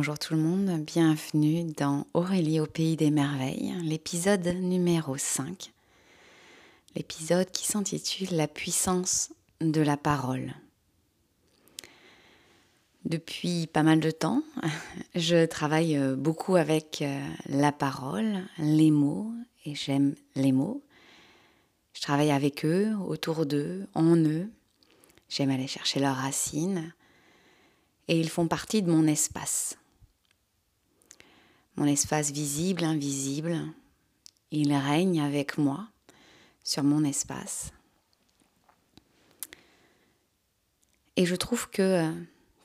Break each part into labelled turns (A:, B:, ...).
A: Bonjour tout le monde, bienvenue dans Aurélie au pays des merveilles, l'épisode numéro 5, l'épisode qui s'intitule La puissance de la parole. Depuis pas mal de temps, je travaille beaucoup avec euh, la parole, les mots, et j'aime les mots. Je travaille avec eux, autour d'eux, en eux. J'aime aller chercher leurs racines et ils font partie de mon espace. Mon espace visible, invisible, ils règnent avec moi sur mon espace. Et je trouve que euh,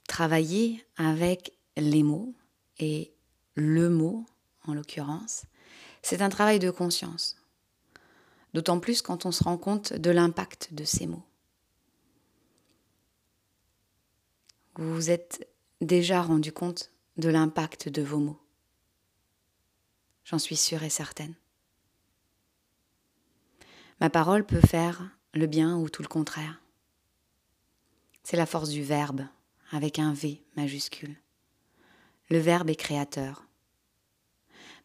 A: travailler avec les mots, et le mot en l'occurrence, c'est un travail de conscience. D'autant plus quand on se rend compte de l'impact de ces mots. Vous vous êtes déjà rendu compte de l'impact de vos mots. J'en suis sûre et certaine. Ma parole peut faire le bien ou tout le contraire. C'est la force du verbe avec un V majuscule. Le verbe est créateur.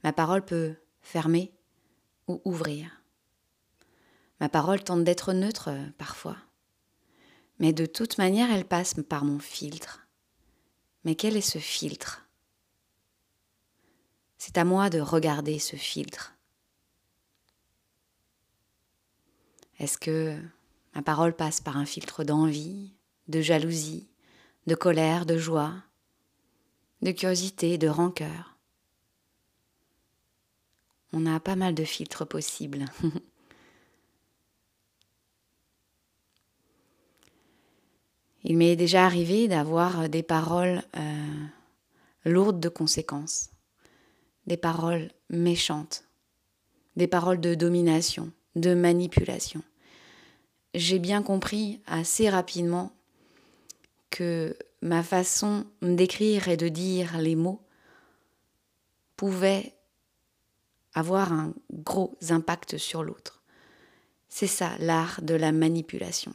A: Ma parole peut fermer ou ouvrir. Ma parole tente d'être neutre parfois. Mais de toute manière, elle passe par mon filtre. Mais quel est ce filtre? C'est à moi de regarder ce filtre. Est-ce que ma parole passe par un filtre d'envie, de jalousie, de colère, de joie, de curiosité, de rancœur? On a pas mal de filtres possibles. Il m'est déjà arrivé d'avoir des paroles euh, lourdes de conséquences, des paroles méchantes, des paroles de domination, de manipulation. J'ai bien compris assez rapidement que ma façon d'écrire et de dire les mots pouvait avoir un gros impact sur l'autre. C'est ça l'art de la manipulation.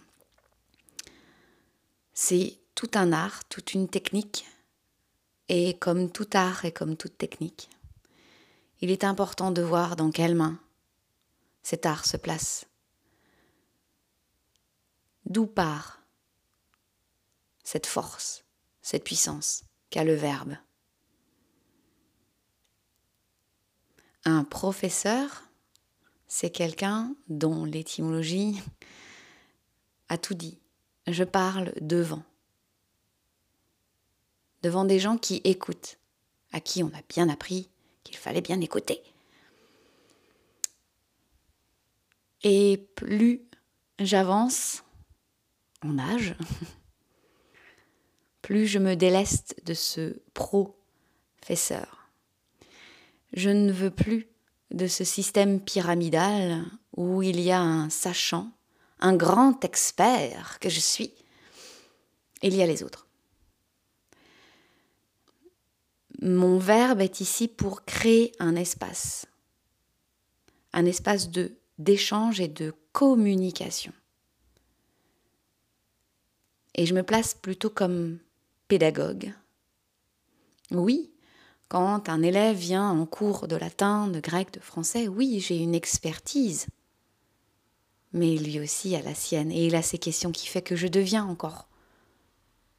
A: C'est tout un art, toute une technique. Et comme tout art et comme toute technique, il est important de voir dans quelle main cet art se place. D'où part cette force, cette puissance qu'a le verbe? Un professeur, c'est quelqu'un dont l'étymologie a tout dit je parle devant. Devant des gens qui écoutent, à qui on a bien appris qu'il fallait bien écouter. Et plus j'avance en âge, plus je me déleste de ce professeur. Je ne veux plus de ce système pyramidal où il y a un sachant un grand expert que je suis, il y a les autres. Mon verbe est ici pour créer un espace, un espace de d'échange et de communication. Et je me place plutôt comme pédagogue. Oui, quand un élève vient en cours de latin, de grec, de français, oui, j'ai une expertise mais lui aussi a la sienne, et il a ces questions qui fait que je deviens encore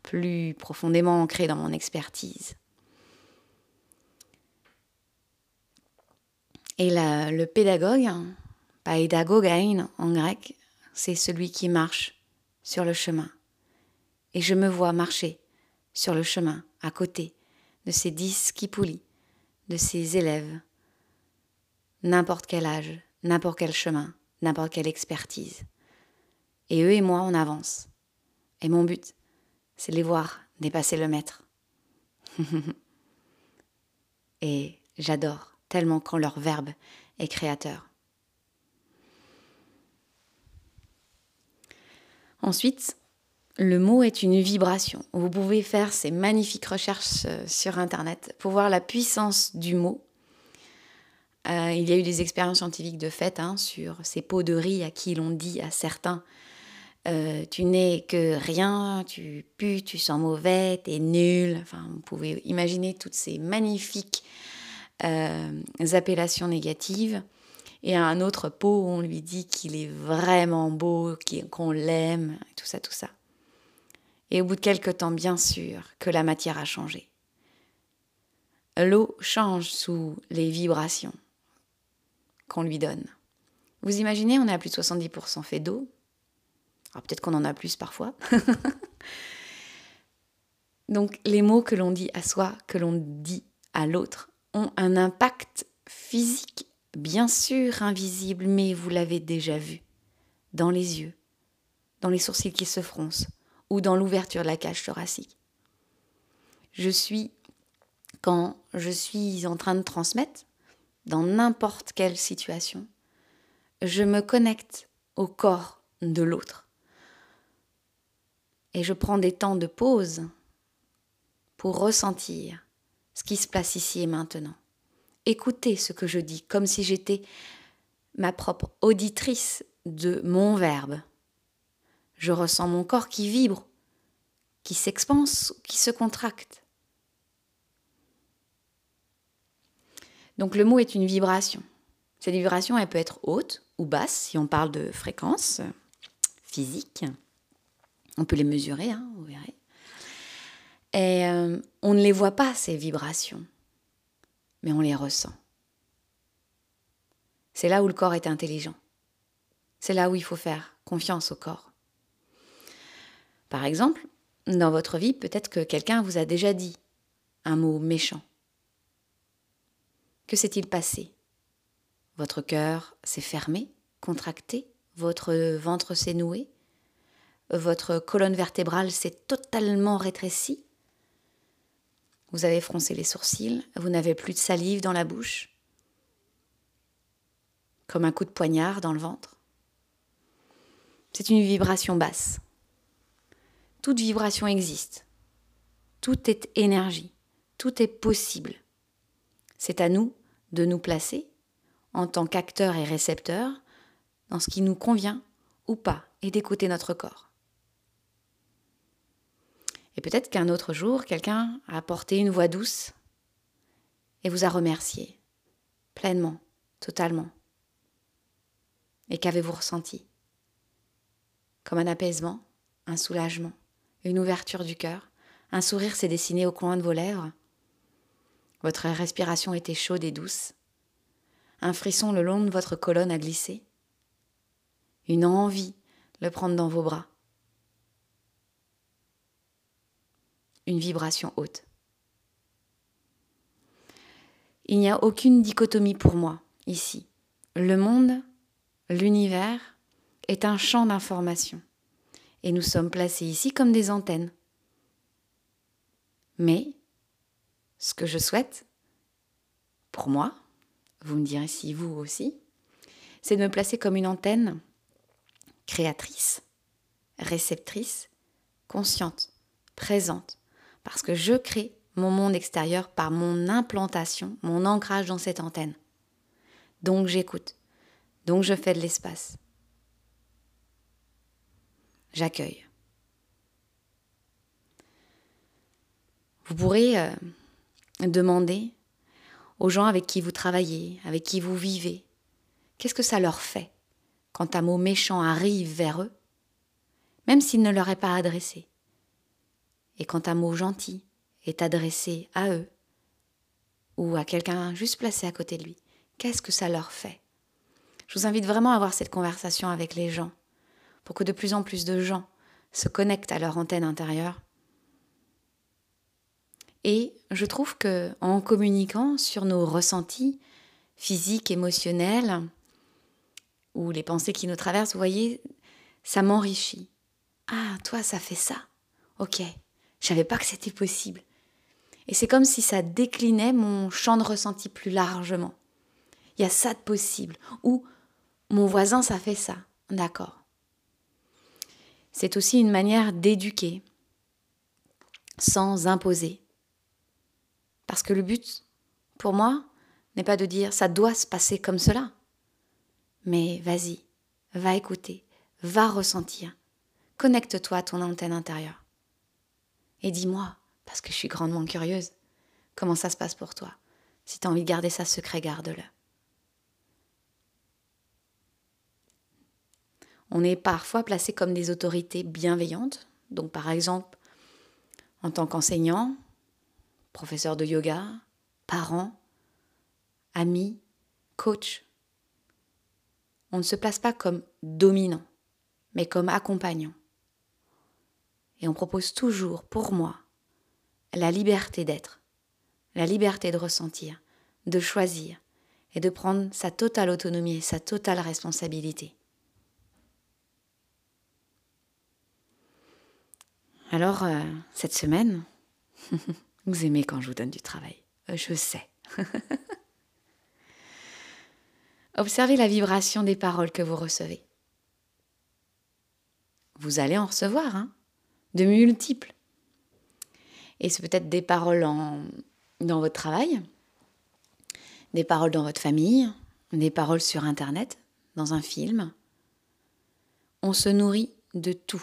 A: plus profondément ancré dans mon expertise. Et le pédagogue, paedagogein en grec, c'est celui qui marche sur le chemin. Et je me vois marcher sur le chemin, à côté de ces dix kipoulis, de ces élèves, n'importe quel âge, n'importe quel chemin, n'importe quelle expertise. Et eux et moi, on avance. Et mon but, c'est de les voir dépasser le maître. et j'adore tellement quand leur verbe est créateur. Ensuite, le mot est une vibration. Vous pouvez faire ces magnifiques recherches euh, sur Internet pour voir la puissance du mot euh, il y a eu des expériences scientifiques de fait hein, sur ces pots de riz à qui l'on dit à certains euh, tu n'es que rien, tu pues, tu sens mauvais, t'es nul. Enfin, vous pouvez imaginer toutes ces magnifiques appellations négatives. Et à un autre pot, on lui dit qu'il est vraiment beau, qu'on l'aime, tout ça, tout ça. Et au bout de quelques temps, bien sûr, que la matière a changé. L'eau change sous les vibrations qu'on lui donne. Vous imaginez, on est à plus de 70% fait d'eau. Alors peut-être qu'on en a plus parfois. Donc les mots que l'on dit à soi, que l'on dit à l'autre, ont un impact physique, bien sûr invisible, mais vous l'avez déjà vu, dans les yeux, dans les sourcils qui se froncent, ou dans l'ouverture de la cage thoracique. Je suis, quand je suis en train de transmettre, dans n'importe quelle situation, je me connecte au corps de l'autre. Et je prends des temps de pause pour ressentir ce qui se place ici et maintenant. Écouter ce que je dis comme si j'étais ma propre auditrice de mon verbe. Je ressens mon corps qui vibre, qui s'expanse, qui se contracte. Donc le mot est une vibration. Cette vibration, elle peut être haute ou basse si on parle de fréquence physique. On peut les mesurer, hein, vous verrez. Et euh, on ne les voit pas, ces vibrations, mais on les ressent. C'est là où le corps est intelligent. C'est là où il faut faire confiance au corps. Par exemple, dans votre vie, peut-être que quelqu'un vous a déjà dit un mot méchant. Que s'est-il passé? Votre cœur s'est fermé, contracté, votre ventre s'est noué, votre colonne vertébrale s'est totalement rétrécie, vous avez froncé les sourcils, vous n'avez plus de salive dans la bouche, comme un coup de poignard dans le ventre. C'est une vibration basse. Toute vibration existe. Tout est énergie. Tout est possible. C'est à nous de nous placer en tant qu'acteurs et récepteurs dans ce qui nous convient ou pas et d'écouter notre corps. Et peut-être qu'un autre jour, quelqu'un a apporté une voix douce et vous a remercié, pleinement, totalement. Et qu'avez-vous ressenti? Comme un apaisement, un soulagement, une ouverture du cœur, un sourire s'est dessiné au coin de vos lèvres votre respiration était chaude et douce. Un frisson le long de votre colonne a glissé. Une envie le prendre dans vos bras. Une vibration haute. Il n'y a aucune dichotomie pour moi ici. Le monde, l'univers, est un champ d'information. Et nous sommes placés ici comme des antennes. Mais ce que je souhaite, pour moi, vous me direz si vous aussi, c'est de me placer comme une antenne créatrice, réceptrice, consciente, présente, parce que je crée mon monde extérieur par mon implantation, mon ancrage dans cette antenne. Donc j'écoute, donc je fais de l'espace. J'accueille. Vous pourrez euh, Demandez aux gens avec qui vous travaillez, avec qui vous vivez, qu'est-ce que ça leur fait quand un mot méchant arrive vers eux, même s'il ne leur est pas adressé. Et quand un mot gentil est adressé à eux, ou à quelqu'un juste placé à côté de lui, qu'est-ce que ça leur fait? Je vous invite vraiment à avoir cette conversation avec les gens, pour que de plus en plus de gens se connectent à leur antenne intérieure et je trouve que en communiquant sur nos ressentis physiques, émotionnels, ou les pensées qui nous traversent, vous voyez, ça m'enrichit. Ah, toi, ça fait ça. Ok, je savais pas que c'était possible. Et c'est comme si ça déclinait mon champ de ressenti plus largement. Il y a ça de possible. Ou mon voisin, ça fait ça. D'accord. C'est aussi une manière d'éduquer sans imposer. Parce que le but, pour moi, n'est pas de dire ça doit se passer comme cela. Mais vas-y, va écouter, va ressentir. connecte-toi à ton antenne intérieure. Et dis-moi, parce que je suis grandement curieuse, comment ça se passe pour toi. Si tu as envie de garder ça secret, garde-le. On est parfois placé comme des autorités bienveillantes. Donc par exemple, en tant qu'enseignant, professeur de yoga, parent, ami, coach. On ne se place pas comme dominant, mais comme accompagnant. Et on propose toujours, pour moi, la liberté d'être, la liberté de ressentir, de choisir et de prendre sa totale autonomie et sa totale responsabilité. Alors, euh, cette semaine, vous aimez quand je vous donne du travail. Euh, je sais. Observez la vibration des paroles que vous recevez. Vous allez en recevoir, hein, de multiples. Et c'est peut-être des paroles dans votre travail, des paroles dans votre famille, des paroles sur Internet, dans un film. On se nourrit de tout.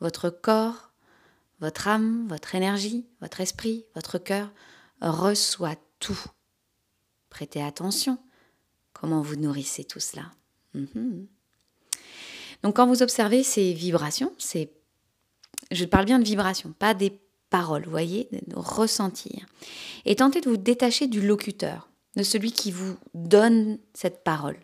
A: Votre corps, votre âme, votre énergie, votre esprit, votre cœur reçoit tout. Prêtez attention comment vous nourrissez tout cela. Mhm. Donc quand vous observez ces vibrations, c'est je parle bien de vibrations, pas des paroles, vous voyez, de ressentir. Et tentez de vous détacher du locuteur, de celui qui vous donne cette parole.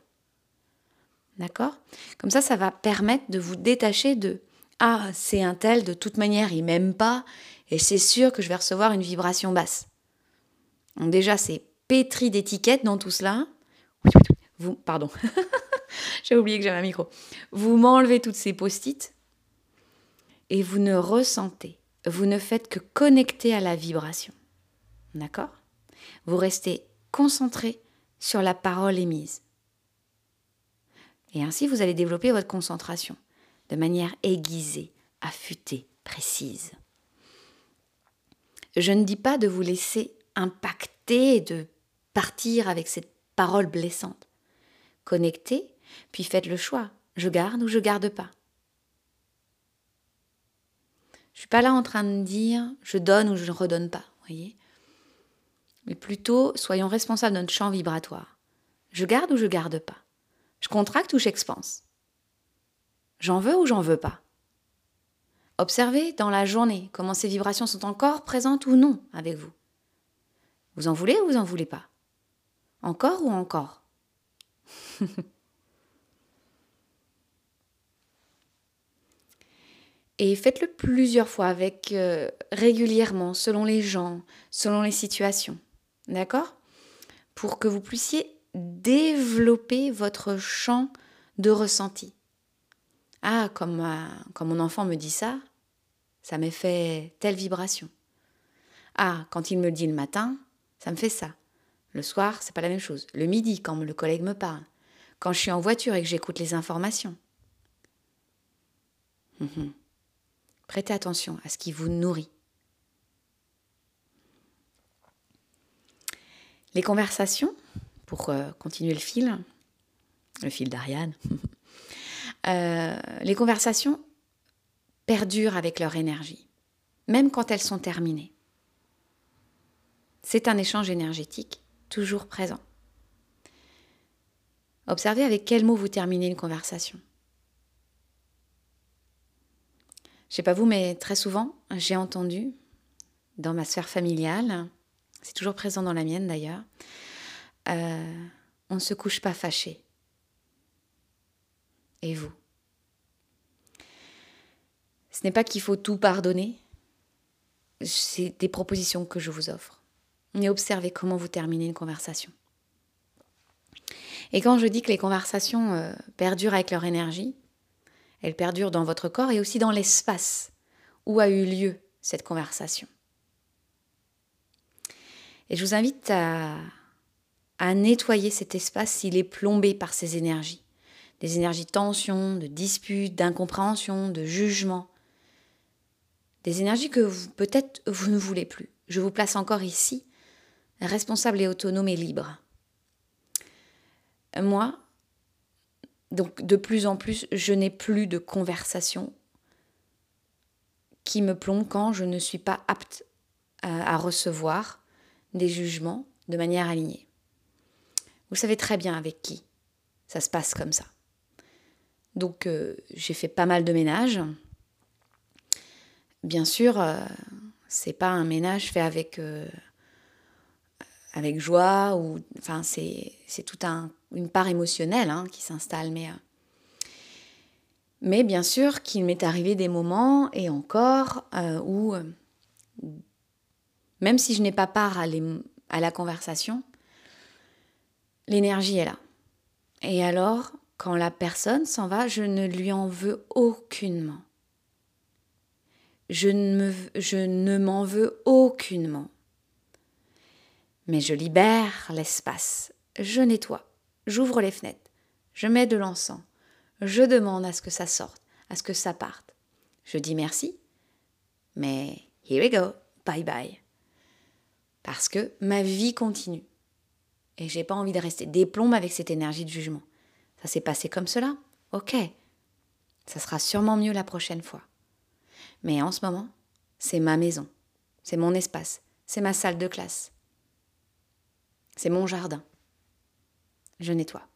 A: D'accord? Comme ça, ça va permettre de vous détacher de Ah, c'est un tel, de toute manière, il m'aime pas, et c'est sûr que je vais recevoir une vibration basse. Donc déjà, c'est pétri d'étiquettes dans tout cela. Vous, pardon, j'ai oublié que j'avais un micro. Vous m'enlevez toutes ces post-it et vous ne ressentez, vous ne faites que connecter à la vibration. D'accord? Vous restez concentré sur la parole émise. Et ainsi, vous allez développer votre concentration de manière aiguisée, affûtée, précise. Je ne dis pas de vous laisser impacter et de partir avec cette parole blessante. Connectez, puis faites le choix. Je garde ou je garde pas. Je suis pas là en train de dire je donne ou je ne redonne pas, voyez. Mais plutôt soyons responsables de notre champ vibratoire. Je garde ou je garde pas? Je contracte ou j'expanse? J'en veux ou j'en veux pas? Observez dans la journée comment ces vibrations sont encore présentes ou non avec vous. Vous en voulez ou vous en voulez pas? Encore ou encore? Et faites-le plusieurs fois avec euh, régulièrement, selon les gens, selon les situations. D'accord? Pour que vous puissiez développer votre champ de ressenti. Ah, comme, comme mon enfant me dit ça, ça m'est fait telle vibration. Ah, quand il me dit le matin, ça me fait ça. Le soir, c'est pas la même chose. Le midi, quand le collègue me parle. Quand je suis en voiture et que j'écoute les informations. Hum, hum. Prêtez attention à ce qui vous nourrit. Les conversations, pour euh, continuer le fil, le fil d'Ariane, euh, les conversations perdurent avec leur énergie, même quand elles sont terminées. C'est un échange énergétique toujours présent. Observez avec quels mots vous terminez une conversation. Je sais pas vous, mais très souvent, j'ai entendu dans ma sphère familiale, c'est toujours présent dans la mienne d'ailleurs, euh, on ne se couche pas fâché. Et vous? Ce n'est pas qu'il faut tout pardonner, c'est des propositions que je vous offre. Et observez comment vous terminez une conversation. Et quand je dis que les conversations euh, perdurent avec leur énergie, elle perdure dans votre corps et aussi dans l'espace où a eu lieu cette conversation. Et je vous invite à, nettoyer cet espace s'il est plombé par ces énergies. Des énergies de tension, de dispute, d'incompréhension, de jugement. Des énergies que peut-être vous ne voulez plus. Je vous place encore ici, responsable et autonome et libre. Moi, donc de plus en plus, je n'ai plus de conversation qui me plombe quand je ne suis pas apte à, recevoir des jugements de manière alignée. Vous savez très bien avec qui ça se passe comme ça. Donc euh, j'ai fait pas mal de ménage. Bien sûr, euh, c'est pas un ménage fait avec, euh, avec joie ou enfin c'est, toute un, une part émotionnelle hein, qui s'installe, mais mais bien sûr qu'il m'est arrivé des moments et encore où même si je n'ai pas part à, à la conversation, l'énergie est là. Et alors, quand la personne s'en va, je ne lui en veux aucunement. Je ne, je ne m'en veux aucunement. Mais je libère l'espace, je nettoie, j'ouvre les fenêtres, je mets de l'encens, je demande à ce que ça sorte, à ce que ça parte. Je dis merci, mais here we go, bye bye. Parce que ma vie continue. Et j'ai pas envie de rester déplombe avec cette énergie de jugement. Ça s'est passé comme cela Ok. Ça sera sûrement mieux la prochaine fois. Mais en ce moment, c'est ma maison. C'est mon espace. C'est ma salle de classe. C'est mon jardin. Je nettoie.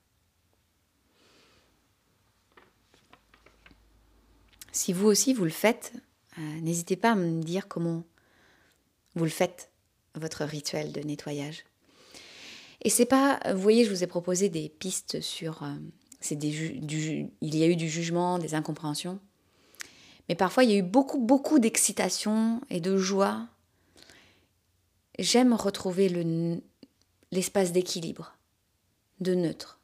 A: Si vous aussi vous le faites, euh, n'hésitez pas à me dire comment vous le faites, votre rituel de nettoyage. Et c'est pas, vous voyez, je vous ai proposé des pistes sur, euh, des il y a eu du jugement, des incompréhensions, mais parfois il y a eu beaucoup, beaucoup d'excitation et de joie. J'aime retrouver le, l'espace d'équilibre, de neutre,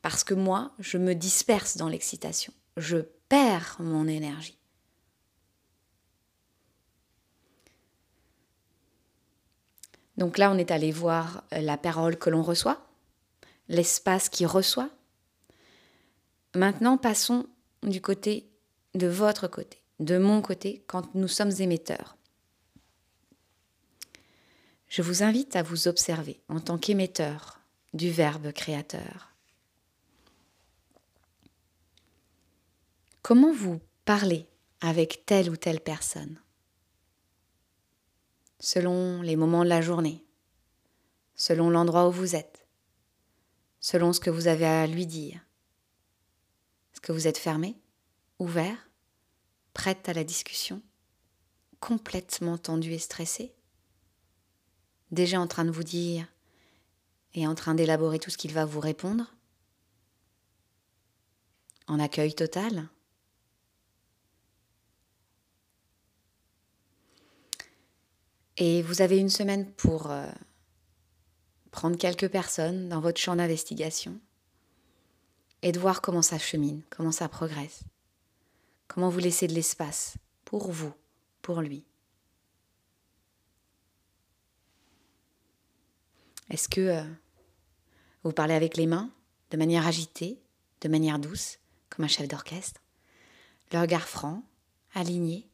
A: parce que moi, je me disperse dans l'excitation, je perds mon énergie. Donc là, on est allé voir euh, la parole que l'on reçoit, l'espace qui reçoit. Maintenant, passons du côté de votre côté, de mon côté, quand nous sommes émetteurs. Je vous invite à vous observer en tant qu'émetteur du Verbe créateur. Comment vous parlez avec telle ou telle personne? Selon les moments de la journée, selon l'endroit où vous êtes, selon ce que vous avez à lui dire. Est-ce que vous êtes fermé, ouvert, prête à la discussion, complètement tendu et stressé, déjà en train de vous dire et en train d'élaborer tout ce qu'il va vous répondre, en accueil total? Et vous avez une semaine pour euh, prendre quelques personnes dans votre champ d'investigation et de voir comment ça chemine, comment ça progresse, comment vous laissez de l'espace pour vous, pour lui. Est-ce que euh, vous parlez avec les mains, de manière agitée, de manière douce, comme un chef d'orchestre, le regard franc, aligné,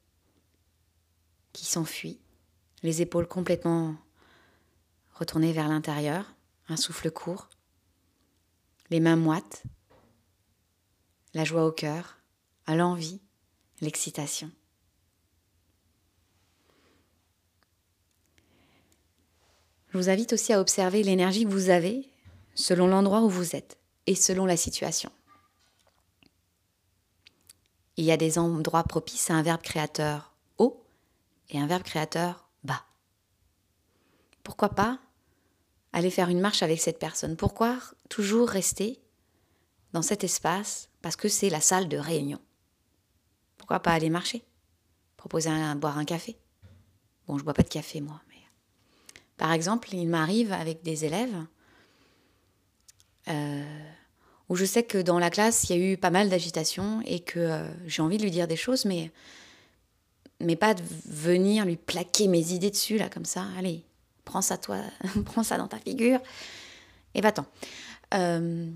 A: qui s'enfuit les épaules complètement retournées vers l'intérieur, un souffle court, les mains moites, la joie au cœur, à l'envie, l'excitation. Je vous invite aussi à observer l'énergie que vous avez selon l'endroit où vous êtes et selon la situation. Il y a des endroits propices à un verbe créateur haut et un verbe créateur pourquoi pas aller faire une marche avec cette personne? Pourquoi toujours rester dans cet espace parce que c'est la salle de réunion? Pourquoi pas aller marcher? Proposer un, boire un café? Bon, je bois pas de café moi, mais par exemple, il m'arrive avec des élèves euh, où je sais que dans la classe il y a eu pas mal d'agitation et que euh, j'ai envie de lui dire des choses, mais mais pas de venir lui plaquer mes idées dessus là comme ça. Allez, prends ça toi, prends ça dans ta figure, et va-t'en. Euh,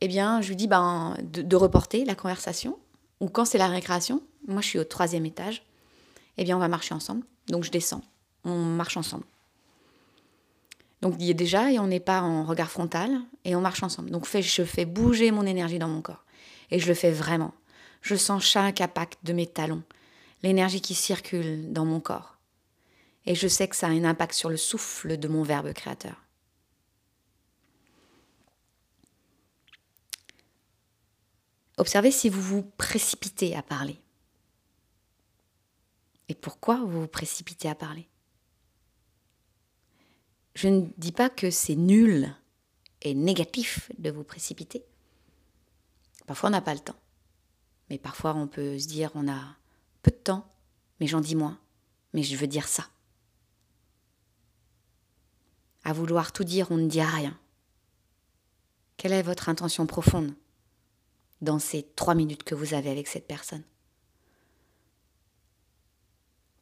A: eh bien, je lui dis ben, de, reporter la conversation, ou quand c'est la récréation, moi je suis au troisième étage, eh bien on va marcher ensemble. Donc je descends, on marche ensemble. Donc déjà, et on n'est pas en regard frontal, et on marche ensemble. Donc je fais bouger mon énergie dans mon corps. Et je le fais vraiment. Je sens chaque impact de mes talons, l'énergie qui circule dans mon corps. Et je sais que ça a un impact sur le souffle de mon verbe créateur. Observez si vous vous précipitez à parler. Et pourquoi vous vous précipitez à parler? Je ne dis pas que c'est nul et négatif de vous précipiter. Parfois on n'a pas le temps. Mais parfois on peut se dire on a peu de temps, mais j'en dis moins, mais je veux dire ça. À vouloir tout dire, on ne dit rien. Quelle est votre intention profonde dans ces trois minutes que vous avez avec cette personne?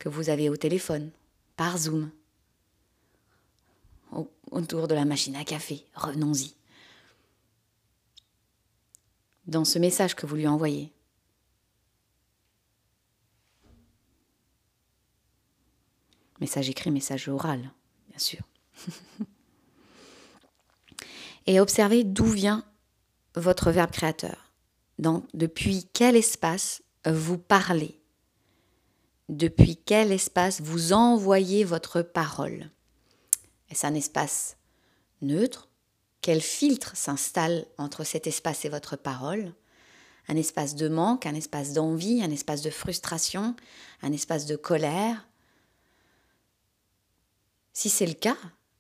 A: Que vous avez au téléphone, par Zoom, autour de la machine à café, revenons-y. Dans ce message que vous lui envoyez, message écrit, message oral, bien sûr. Et observez d'où vient votre verbe créateur. Donc, depuis quel espace vous parlez? Depuis quel espace vous envoyez votre parole? Est-ce un espace neutre Quel filtre s'installe entre cet espace et votre parole? Un espace de manque, un espace d'envie, un espace de frustration, un espace de colère? Si c'est le cas,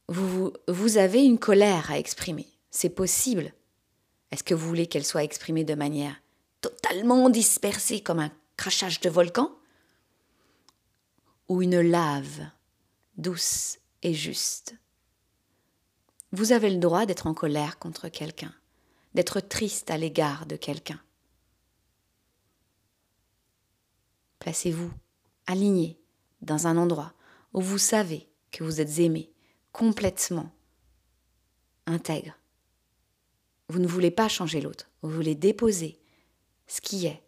A: vous, vous avez une colère à exprimer. C'est possible. Est-ce que vous voulez qu'elle soit exprimée de manière totalement dispersée comme un crachage de volcan? Ou une lave douce et juste Vous avez le droit d'être en colère contre quelqu'un, d'être triste à l'égard de quelqu'un. Placez-vous aligné dans un endroit où vous savez que vous êtes aimé complètement intègre. Vous ne voulez pas changer l'autre, vous voulez déposer ce qui est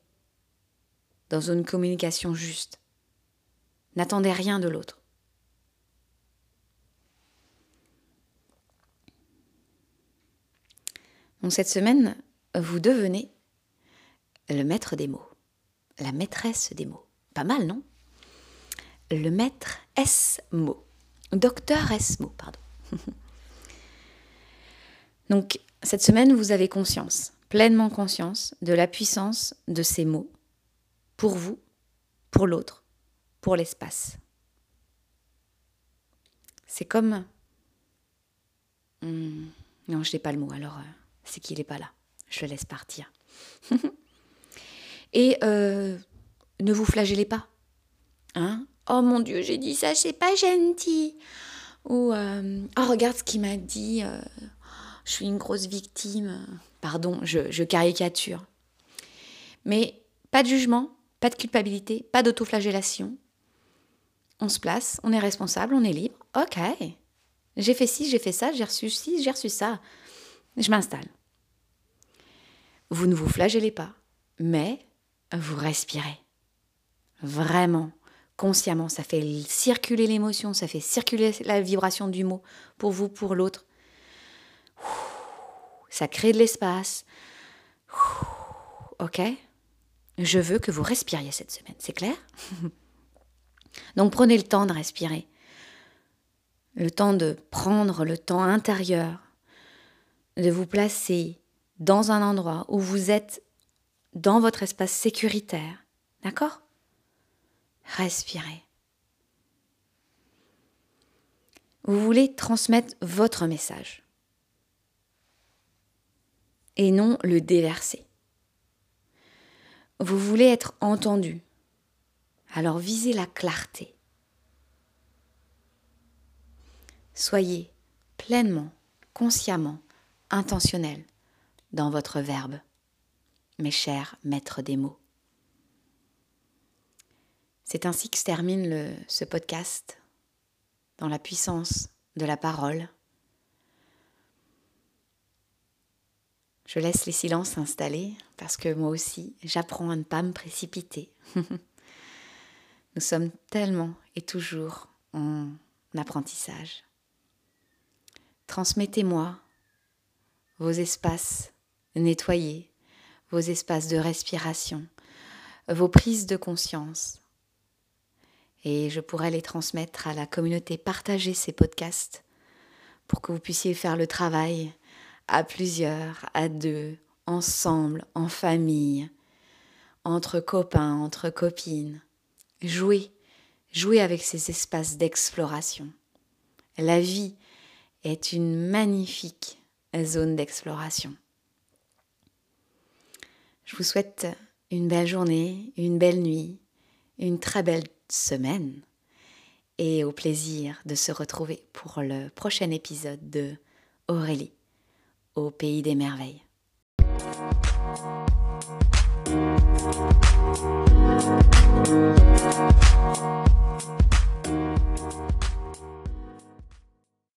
A: dans une communication juste. N'attendez rien de l'autre. Cette semaine, vous devenez le maître des mots, la maîtresse des mots. Pas mal, non? Le maître S mots. Docteur Esmo, pardon. Donc, cette semaine, vous avez conscience, pleinement conscience de la puissance de ces mots pour vous, pour l'autre, pour l'espace. C'est comme... Hmm, non, je n'ai pas le mot, alors euh, c'est qu'il n'est pas là. Je le laisse partir. Et euh, ne vous flagellez pas. Hein? Oh mon Dieu, j'ai dit ça, c'est pas gentil. Ou euh, Oh, regarde ce qu'il m'a dit. Euh, je suis une grosse victime. Pardon, je, caricature. Mais pas de jugement, pas de culpabilité, pas d'autoflagellation. On se place, on est responsable, on est libre. Ok, j'ai fait ci, j'ai fait ça, j'ai reçu ci, j'ai reçu ça. Je m'installe. Vous ne vous flagellez pas, mais vous respirez. Vraiment consciemment. Ça fait circuler l'émotion, ça fait circuler la vibration du mot pour vous, pour l'autre. Ça crée de l'espace. Ok? Je veux que vous respiriez cette semaine, c'est clair? Donc prenez le temps de respirer. Le temps de prendre le temps intérieur, de vous placer dans un endroit où vous êtes dans votre espace sécuritaire. D'accord? Respirez. Vous voulez transmettre votre message et non le déverser. Vous voulez être entendu. Alors visez la clarté. Soyez pleinement, consciemment, intentionnel dans votre verbe, mes chers maîtres des mots. C'est ainsi que se termine ce podcast dans la puissance de la parole. Je laisse les silences s'installer parce que moi aussi, j'apprends à ne pas me précipiter. Nous sommes tellement et toujours en apprentissage. Transmettez-moi vos espaces nettoyés, vos espaces de respiration, vos prises de conscience, et je pourrais les transmettre à la communauté, partager ces podcasts pour que vous puissiez faire le travail à plusieurs, à deux, ensemble, en famille, entre copains, entre copines. Jouer, jouer avec ces espaces d'exploration. La vie est une magnifique zone d'exploration. Je vous souhaite une belle journée, une belle nuit, une très belle semaine et au plaisir de se retrouver pour le prochain épisode de Aurélie au pays des merveilles.